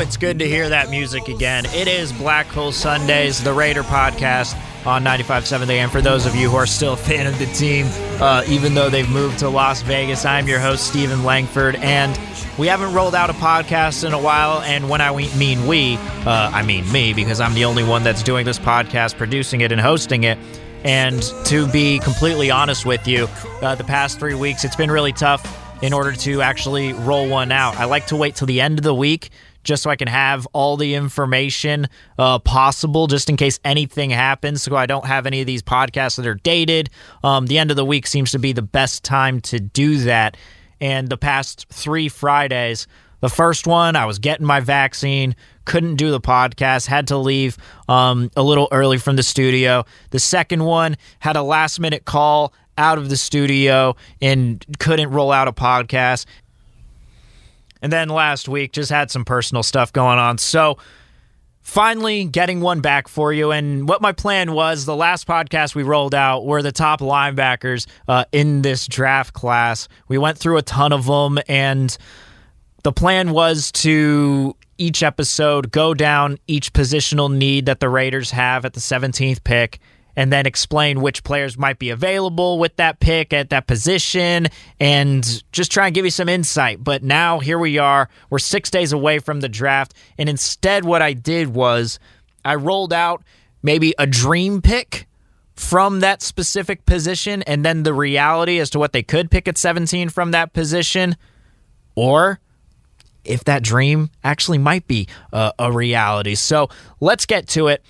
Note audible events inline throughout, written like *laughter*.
It's good to hear that music again. It is Black Hole Sundays, the Raider podcast on 95.7 The for those of you who are still a fan of the team, uh, even though they've moved to Las Vegas, I'm your host, Steven Langford, and we haven't rolled out a podcast in a while. And when I mean we, uh, I mean me, because I'm the only one that's doing this podcast, producing it, and hosting it. And to be completely honest with you, uh, the past three weeks, it's been really tough in order to actually roll one out. I like to wait till the end of the week just so I can have all the information uh, possible, just in case anything happens. So I don't have any of these podcasts that are dated. Um, the end of the week seems to be the best time to do that. And the past three Fridays, the first one, I was getting my vaccine, couldn't do the podcast, had to leave um, a little early from the studio. The second one had a last minute call out of the studio and couldn't roll out a podcast. And then last week, just had some personal stuff going on. So, finally getting one back for you. And what my plan was the last podcast we rolled out were the top linebackers uh, in this draft class. We went through a ton of them, and the plan was to each episode go down each positional need that the Raiders have at the 17th pick and then explain which players might be available with that pick at that position and just try and give you some insight. But now here we are. We're six days away from the draft. And instead, what I did was I rolled out maybe a dream pick from that specific position and then the reality as to what they could pick at 17 from that position. Or if that dream actually might be uh, a reality. So let's get to it.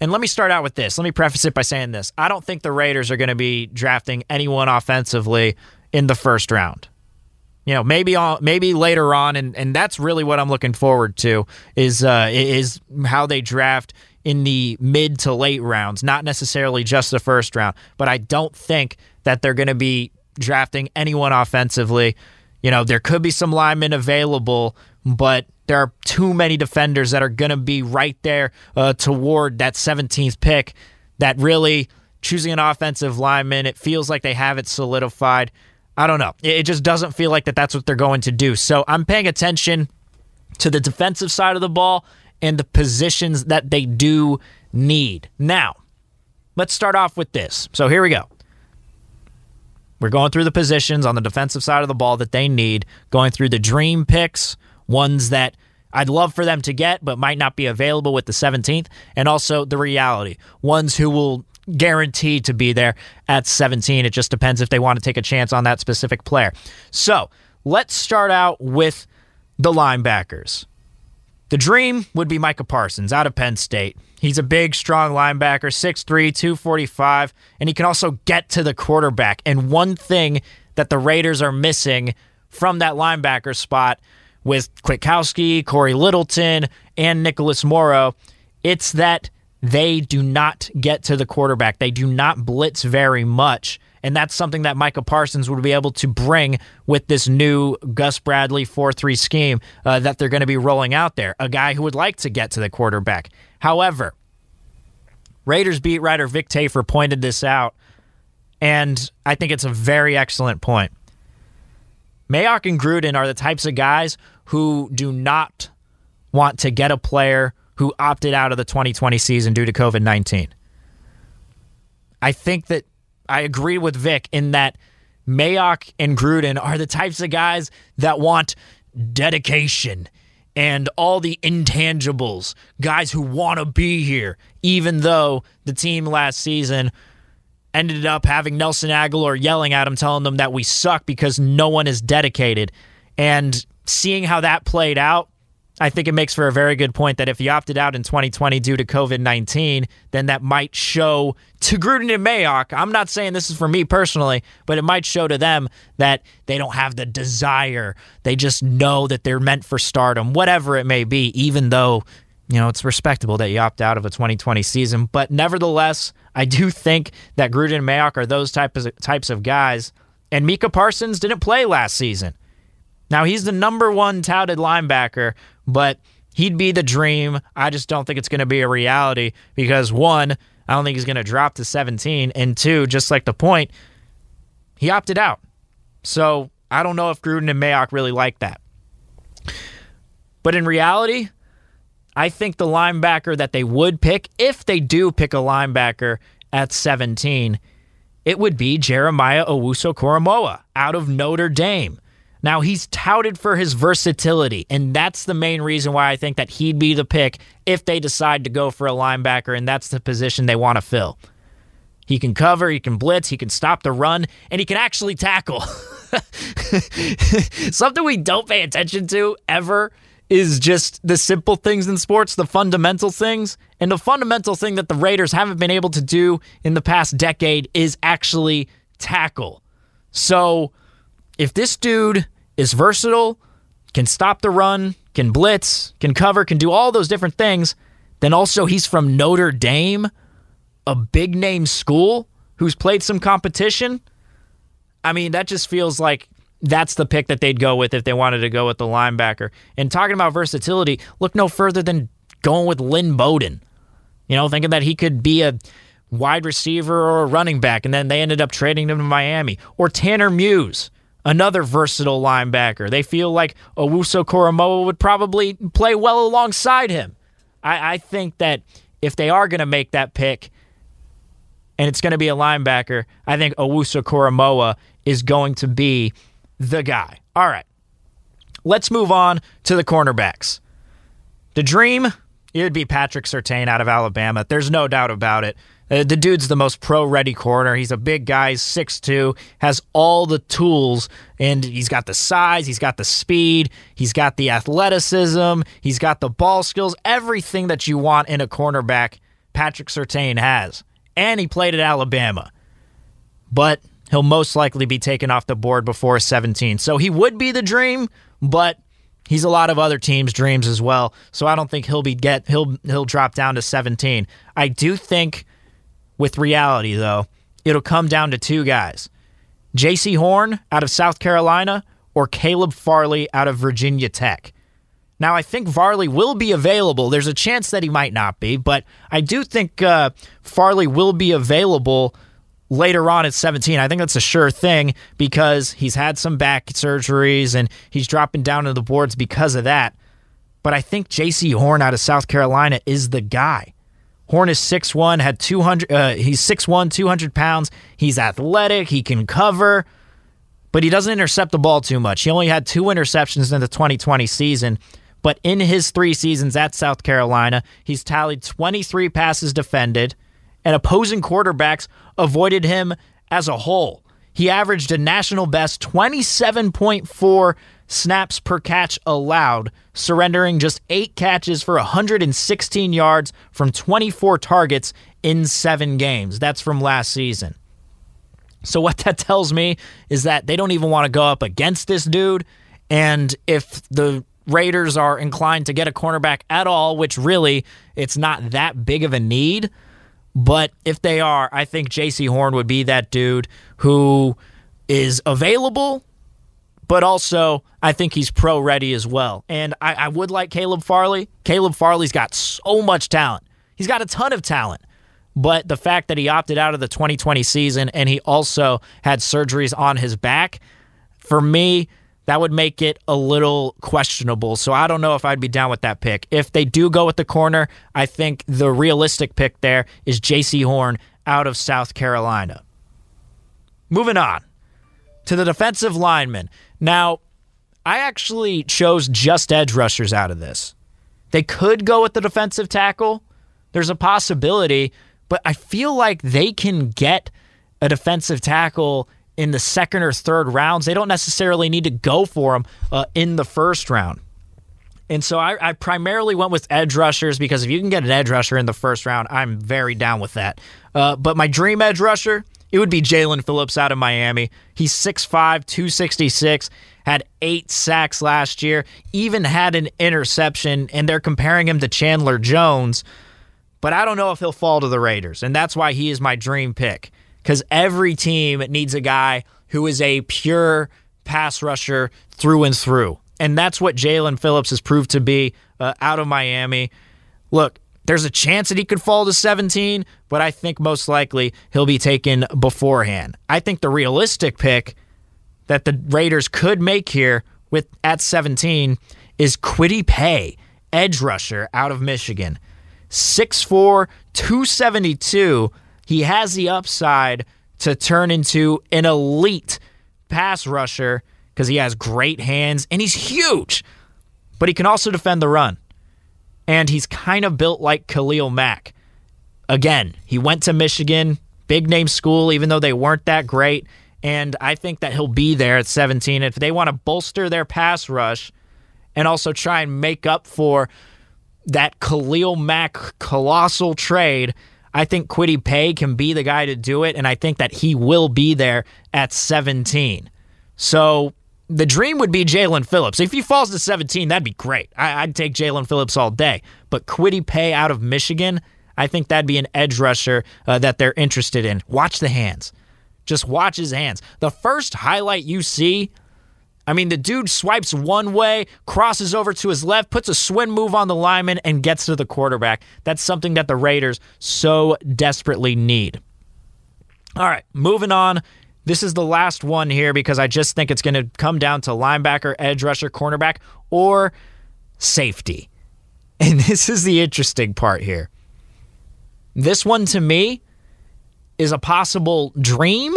And let me start out with this. Let me preface it by saying this. I don't think the Raiders are going to be drafting anyone offensively in the first round. You know, maybe on, maybe later on, and, and that's really what I'm looking forward to is uh, is how they draft in the mid to late rounds, not necessarily just the first round. But I don't think that they're going to be drafting anyone offensively. You know, there could be some linemen available, but there are too many defenders that are going to be right there uh, toward that 17th pick that really choosing an offensive lineman, it feels like they have it solidified. I don't know. It just doesn't feel like that that's what they're going to do. So I'm paying attention to the defensive side of the ball and the positions that they do need. Now, let's start off with this. So here we go. We're going through the positions on the defensive side of the ball that they need, going through the dream picks, ones that I'd love for them to get, but might not be available with the 17th, and also the reality, ones who will guarantee to be there at 17. It just depends if they want to take a chance on that specific player. So let's start out with the linebackers. The dream would be Micah Parsons out of Penn State. He's a big, strong linebacker, 6'3, 245, and he can also get to the quarterback. And one thing that the Raiders are missing from that linebacker spot with Kwiatkowski, Cory Littleton, and Nicholas Morrow, it's that they do not get to the quarterback. They do not blitz very much. And that's something that Micah Parsons would be able to bring with this new Gus Bradley 4 3 scheme uh, that they're going to be rolling out there. A guy who would like to get to the quarterback. However, Raiders beat writer Vic Tafur pointed this out, and I think it's a very excellent point. Mayock and Gruden are the types of guys who do not want to get a player who opted out of the 2020 season due to COVID 19. I think that I agree with Vic in that Mayock and Gruden are the types of guys that want dedication and all the intangibles, guys who want to be here, even though the team last season ended up having Nelson Agholor yelling at him, telling them that we suck because no one is dedicated. And seeing how that played out, I think it makes for a very good point that if he opted out in 2020 due to COVID 19, then that might show to Gruden and Mayock. I'm not saying this is for me personally, but it might show to them that they don't have the desire. They just know that they're meant for stardom, whatever it may be, even though, you know, it's respectable that you opt out of a 2020 season. But nevertheless, I do think that Gruden and Mayock are those types of, types of guys. And Micah Parsons didn't play last season. Now, he's the number one touted linebacker, but he'd be the dream. I just don't think it's going to be a reality because, one, I don't think he's going to drop to 17. And two, just like the point, he opted out. So I don't know if Gruden and Mayock really like that. But in reality, I think the linebacker that they would pick, if they do pick a linebacker at 17, it would be Jeremiah Owusu Koramoah out of Notre Dame. Now, he's touted for his versatility, and that's the main reason why I think that he'd be the pick if they decide to go for a linebacker, and that's the position they want to fill. He can cover, he can blitz, he can stop the run, and he can actually tackle. *laughs* Something we don't pay attention to ever is just the simple things in sports, the fundamental things. And the fundamental thing that the Raiders haven't been able to do in the past decade is actually tackle. So if this dude is versatile, can stop the run, can blitz, can cover, can do all those different things, then also he's from Notre Dame, a big name school who's played some competition. I mean, that just feels like that's the pick that they'd go with if they wanted to go with the linebacker. And talking about versatility, look no further than going with Lynn Bowden. You know, thinking that he could be a wide receiver or a running back, and then they ended up trading him to Miami. Or Tanner Muse, another versatile linebacker. They feel like Owusu Koramoah would probably play well alongside him. I, I think that if they are going to make that pick, and it's going to be a linebacker, I think Owusu Koramoah is going to be the guy. All right. Let's move on to the cornerbacks. The dream, it would be Patrick Surtain out of Alabama. There's no doubt about it. Uh, the dude's the most pro ready corner. He's a big guy, 6'2, has all the tools, and he's got the size, he's got the speed, he's got the athleticism, he's got the ball skills, everything that you want in a cornerback, Patrick Surtain has. And he played at Alabama. But he'll most likely be taken off the board before 17. So he would be the dream, but he's a lot of other teams' dreams as well. So I don't think he'll be get he'll he'll drop down to 17. I do think with reality though, it'll come down to two guys. Jaycee Horn out of South Carolina or Caleb Farley out of Virginia Tech. Now, I think Farley will be available. There's a chance that he might not be, but I do think uh, Farley will be available later on at 17. I think that's a sure thing because he's had some back surgeries and he's dropping down to the boards because of that. But I think Jaycee Horn out of South Carolina is the guy. Horn is 6'1, had 200 uh, he's 6'1, 200 pounds. He's athletic, he can cover, but he doesn't intercept the ball too much. He only had two interceptions in the 2020 season. But in his three seasons at South Carolina, he's tallied 23 passes defended, and opposing quarterbacks avoided him as a whole. He averaged a national best 27.4 snaps per catch allowed, surrendering just eight catches for 116 yards from 24 targets in seven games. That's from last season. So, what that *laughs* tells me is that they don't even want to go up against this dude. And if the Raiders are inclined to get a cornerback at all, which really it's not that big of a need, but if they are, I think Jaycee Horn would be that dude who is available, but also I think he's pro ready as well. And I, I, would like Caleb Farley. Caleb Farley's got so much talent, he's got a ton of talent. But the fact that he opted out of the 2020 season and he also had surgeries on his back, for me, that would make it a little questionable. So I don't know if I'd be down with that pick. If they do go with the corner, I think the realistic pick there is Jaycee Horn out of South Carolina. Moving on to the defensive linemen. Now, I actually chose just edge rushers out of this. They could go with the defensive tackle. There's a possibility, but I feel like they can get a defensive tackle in the second or third rounds. They don't necessarily need to go for them uh, in the first round. And so I, I, primarily went with edge rushers because if you can get an edge rusher in the first round, I'm very down with that. Uh, but my dream edge rusher, it would be Jaelan Phillips out of Miami. He's 6'5, 266, had eight sacks last year, even had an interception, and they're comparing him to Chandler Jones. But I don't know if he'll fall to the Raiders, and that's why he is my dream pick. Because every team needs a guy who is a pure pass rusher through and through. And that's what Jaelan Phillips has proved to be uh, out of Miami. Look, there's a chance that he could fall to 17, but I think most likely he'll be taken beforehand. I think the realistic pick that the Raiders could make here with at 17 is Kwity Paye, edge rusher out of Michigan. 6'4, 272. He has the upside to turn into an elite pass rusher because he has great hands and he's huge, but he can also defend the run. And he's kind of built like Khalil Mack. Again, he went to Michigan, big name school, even though they weren't that great. And I think that he'll be there at 17. If they want to bolster their pass rush and also try and make up for that Khalil Mack colossal trade, I think Kwity Paye can be the guy to do it. And I think that he will be there at 17. So the dream would be Jaelan Phillips. If he falls to 17, that'd be great. I, would take Jaelan Phillips all day. But Kwity Paye out of Michigan, I think that'd be an edge rusher uh, that they're interested in. Watch the hands. Just watch his hands. The first highlight you see, I mean, the dude swipes one way, crosses over to his left, puts a swim move on the lineman, and gets to the quarterback. That's something that the Raiders so desperately need. All right, moving on this is the last one here because I just think it's going to come down to linebacker, edge rusher, cornerback, or safety. *laughs* And this is the interesting part here. This one to me is a possible dream,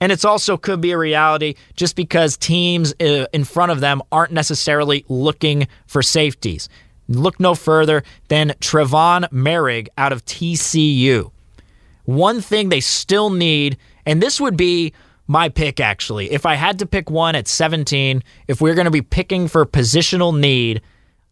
and it's also could be a reality just because teams uh, in front of them aren't necessarily looking for safeties. Look no further than Trevon Moehrig out of TCU. One thing they still need and this would be my pick, actually. If I had to pick one at 17, if we're going to be picking for positional need,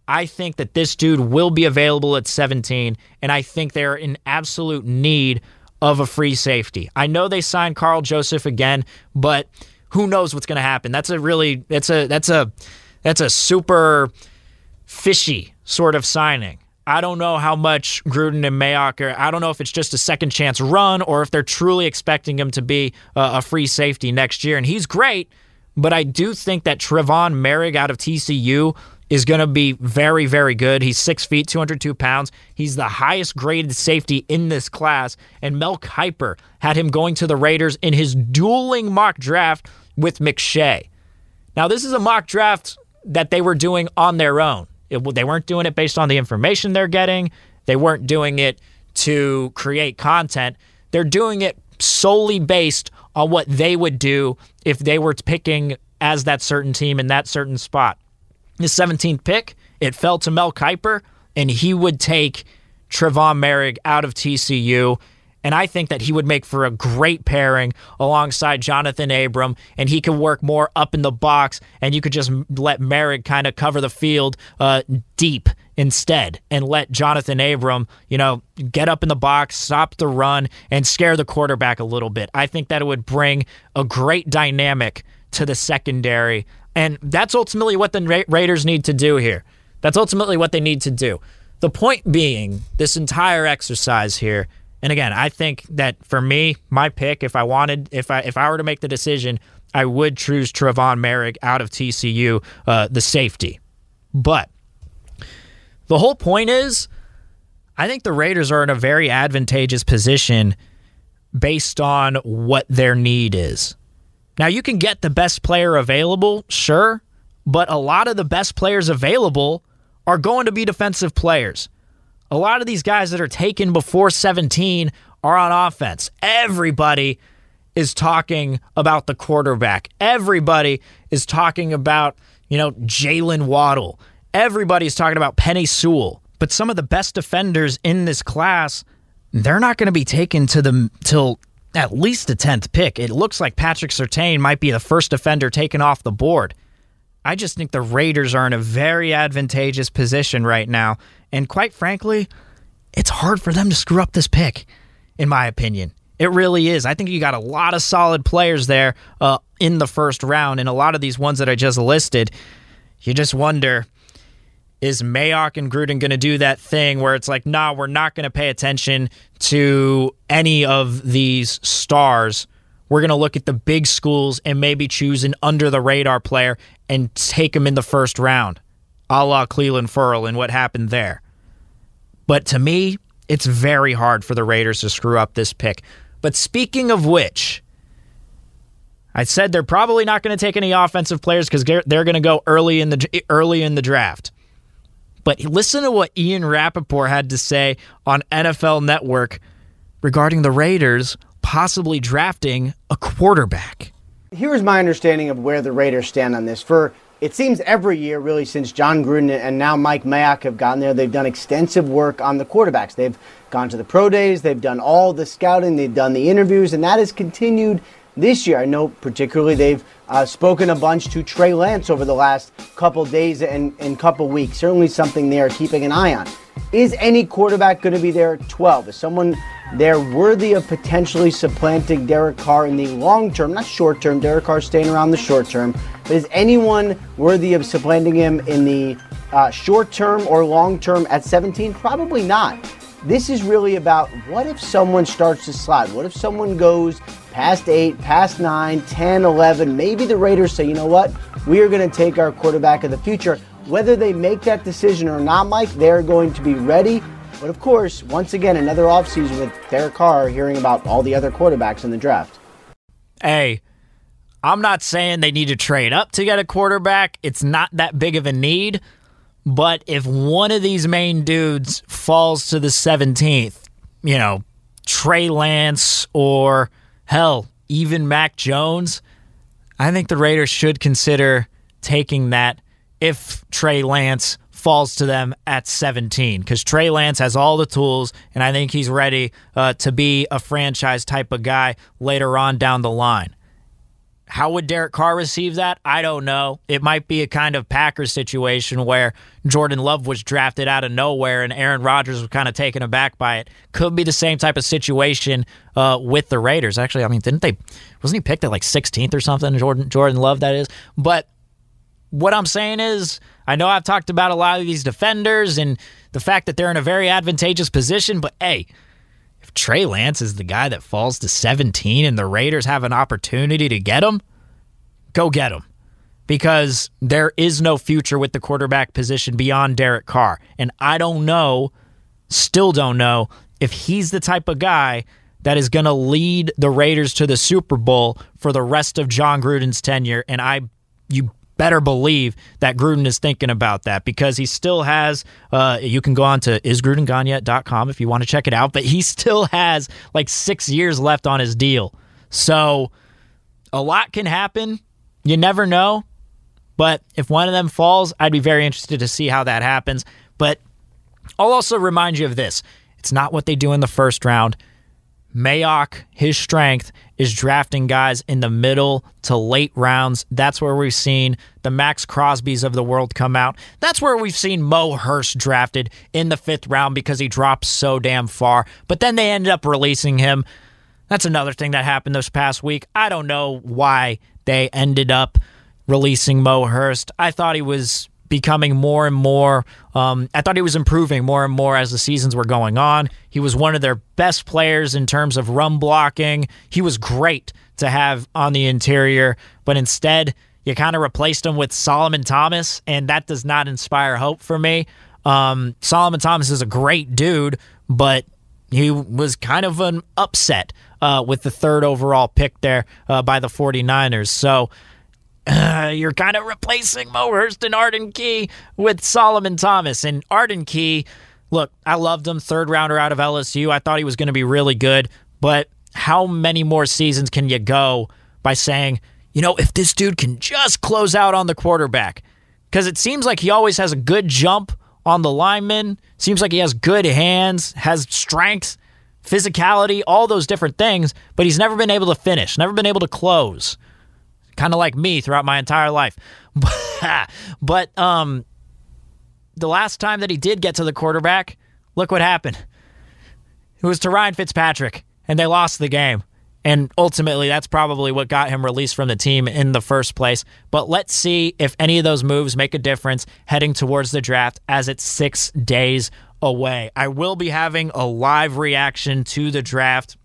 I think that this dude will be available at 17, and I think they're in absolute need of a free safety. I know they signed Karl Joseph again, but who knows what's going to happen? That's a really that's a that's a that's a super fishy sort of signing. I don't know how much Gruden and Mayock are. I don't know if it's just a second chance run or if they're truly expecting him to be a free safety next year. And he's great, but I do think that Trevon Moehrig out of TCU is going to be very, very good. He's six feet, 202 pounds. He's the highest graded safety in this class. And Mel Kiper had him going to the Raiders in his dueling mock draft with McShay. Now, this is a mock draft that they were doing on their own. It, they weren't doing it based on the information they're getting. They weren't doing it to create content. They're doing it solely based on what they would do if they were picking as that certain team in that certain spot. The 17th pick, it fell to Mel Kiper, and he would take Trevon Moehrig out of TCU and I think that he would make for a great pairing alongside Jonathan Abram, and he could work more up in the box, and you could just let Moehrig kind of cover the field uh, deep instead and let Jonathan Abram, you know, get up in the box, stop the run, and scare the quarterback a little bit. I think that it would bring a great dynamic to the secondary. And that's ultimately what the Ra- Raiders need to do here. That's ultimately what they need to do. The point being, this entire exercise here and again, I think that for me, my pick, if I wanted, if I if I were to make the decision, I would choose Trevon Moehrig out of TCU, uh, the safety. But the whole point is, I think the Raiders are in a very advantageous position based on what their need is. Now, you can get the best player available, sure, but a lot of the best players available are going to be defensive players. A lot of these guys that are taken before 17 are on offense. Everybody is talking about the quarterback. Everybody is talking about, you know, Jaylen Waddle. Everybody's talking about Penei Sewell. But some of the best defenders in this class, they're not going to be taken to the till at least the 10th pick. It looks like Patrick Surtain might be the first defender taken off the board. I just think the Raiders are in a very advantageous position right now. And quite frankly, it's hard for them to screw up this pick, in my opinion. It really is. I think you got a lot of solid players there uh, in the first round, and a lot of these ones that I just listed, you just wonder is Mayock and Gruden going to do that thing where it's like, nah, we're not going to pay attention to any of these stars. We're going to look at the big schools and maybe choose an under the radar player and take him in the first round, a la Clelin Ferrell and what happened there. But to me, it's very hard for the Raiders to screw up this pick. But speaking of which, I said they're probably not going to take any offensive players because they're, they're going to go early in the early in the draft. But listen to what Ian Rapoport had to say on NFL Network regarding the Raiders possibly drafting a quarterback. Here's my understanding of where the Raiders stand on this. For it seems every year, really, since Jon Gruden and now Mike Mayock have gotten there, they've done extensive work on the quarterbacks. They've gone to the pro days, they've done all the scouting, they've done the interviews, and that has continued this year. I know particularly they've uh, spoken a bunch to Trey Lance over the last couple days and, and couple weeks. Certainly something they are keeping an eye on. Is any quarterback going to be there at 12? Is someone there worthy of potentially supplanting Derek Carr in the long term, not short term? Derek Carr staying around the short term, but is anyone worthy of supplanting him in the uh, short term or long term at 17? Probably not. This is really about what if someone starts to slide? What if someone goes past 8, past 9, 10, 11? Maybe the Raiders say, you know what? We are going to take our quarterback of the future. Whether they make that decision or not, Mike, they're going to be ready. But of course, once again, another offseason with Derek Carr hearing about all the other quarterbacks in the draft. Hey, I'm not saying they need to trade up to get a quarterback. It's not that big of a need. But if one of these main dudes falls to the 17th, you know, Trey Lance or hell, even Mac Jones, I think the Raiders should consider taking that if Trey Lance falls to them at 17 because Trey Lance has all the tools and I think he's ready uh, to be a franchise type of guy later on down the line. How would Derek Carr receive that? I don't know. It might be a kind of Packers situation where Jordan Love was drafted out of nowhere and Aaron Rodgers was kind of taken aback by it. Could be the same type of situation uh, with the Raiders. Actually, I mean, didn't they? Wasn't he picked at like 16th or something? Jordan Jordan Love, that is. But what I'm saying is, I know I've talked about a lot of these defenders and the fact that they're in a very advantageous position, but hey, Trey Lance is the guy that falls to 17 and the Raiders have an opportunity to get him, go get him. Because there is no future with the quarterback position beyond Derek Carr. And I don't know, still don't know, if he's the type of guy that is going to lead the Raiders to the Super Bowl for the rest of Jon Gruden's tenure. And I, you better believe that Gruden is thinking about that because he still has, uh, you can go on to isgrudengonyet.com if you want to check it out, but he still has like six years left on his deal. So a lot can happen. You never know. But if one of them falls, I'd be very interested to see how that happens. But I'll also remind you of this it's not what they do in the first round. Mayock, his strength is drafting guys in the middle to late rounds. That's where we've seen the Maxx Crosbys of the world come out. That's where we've seen Mo Hurst drafted in the fifth round because he dropped so damn far. But then they ended up releasing him. That's another thing that happened this past week. I don't know why they ended up releasing Mo Hurst. I thought he was becoming more and more. Um, I thought he was improving more and more as the seasons were going on. He was one of their best players in terms of run blocking. He was great to have on the interior, but instead, you kind of replaced him with Solomon Thomas, and that does not inspire hope for me. Um, Solomon Thomas is a great dude, but he was kind of an upset uh, with the third overall pick there uh, by the 49ers. So, uh, you're kind of replacing Mo Hurst and Arden Key with Solomon Thomas. And Arden Key, look, I loved him, third rounder out of LSU. I thought he was going to be really good, but how many more seasons can you go by saying, you know, if this dude can just close out on the quarterback? Because it seems like he always has a good jump on the lineman, seems like he has good hands, has strength, physicality, all those different things, but he's never been able to finish, never been able to close. Kind of like me throughout my entire life. *laughs* but um the last time that he did get to the quarterback, look what happened. It was to Ryan Fitzpatrick, and they lost the game. And ultimately, that's probably what got him released from the team in the first place. But let's see if any of those moves make a difference heading towards the draft as it's six days away. I will be having a live reaction to the draft.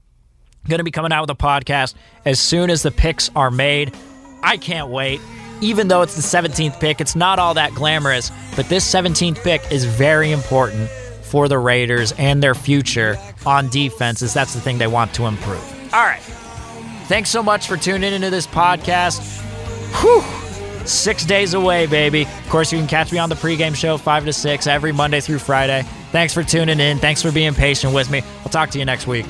Going to be coming out with a podcast as soon as the picks are made. I can't wait. Even though it's the 17th pick, it's not all that glamorous, but this 17th pick is very important for the Raiders and their future on defenses. That's the thing they want to improve. All right. Thanks so much for tuning into this podcast. Whew. Six days away, baby. Of course, you can catch me on the pregame show, 5 to 6, every Monday through Friday. Thanks for tuning in. Thanks for being patient with me. I'll talk to you next week.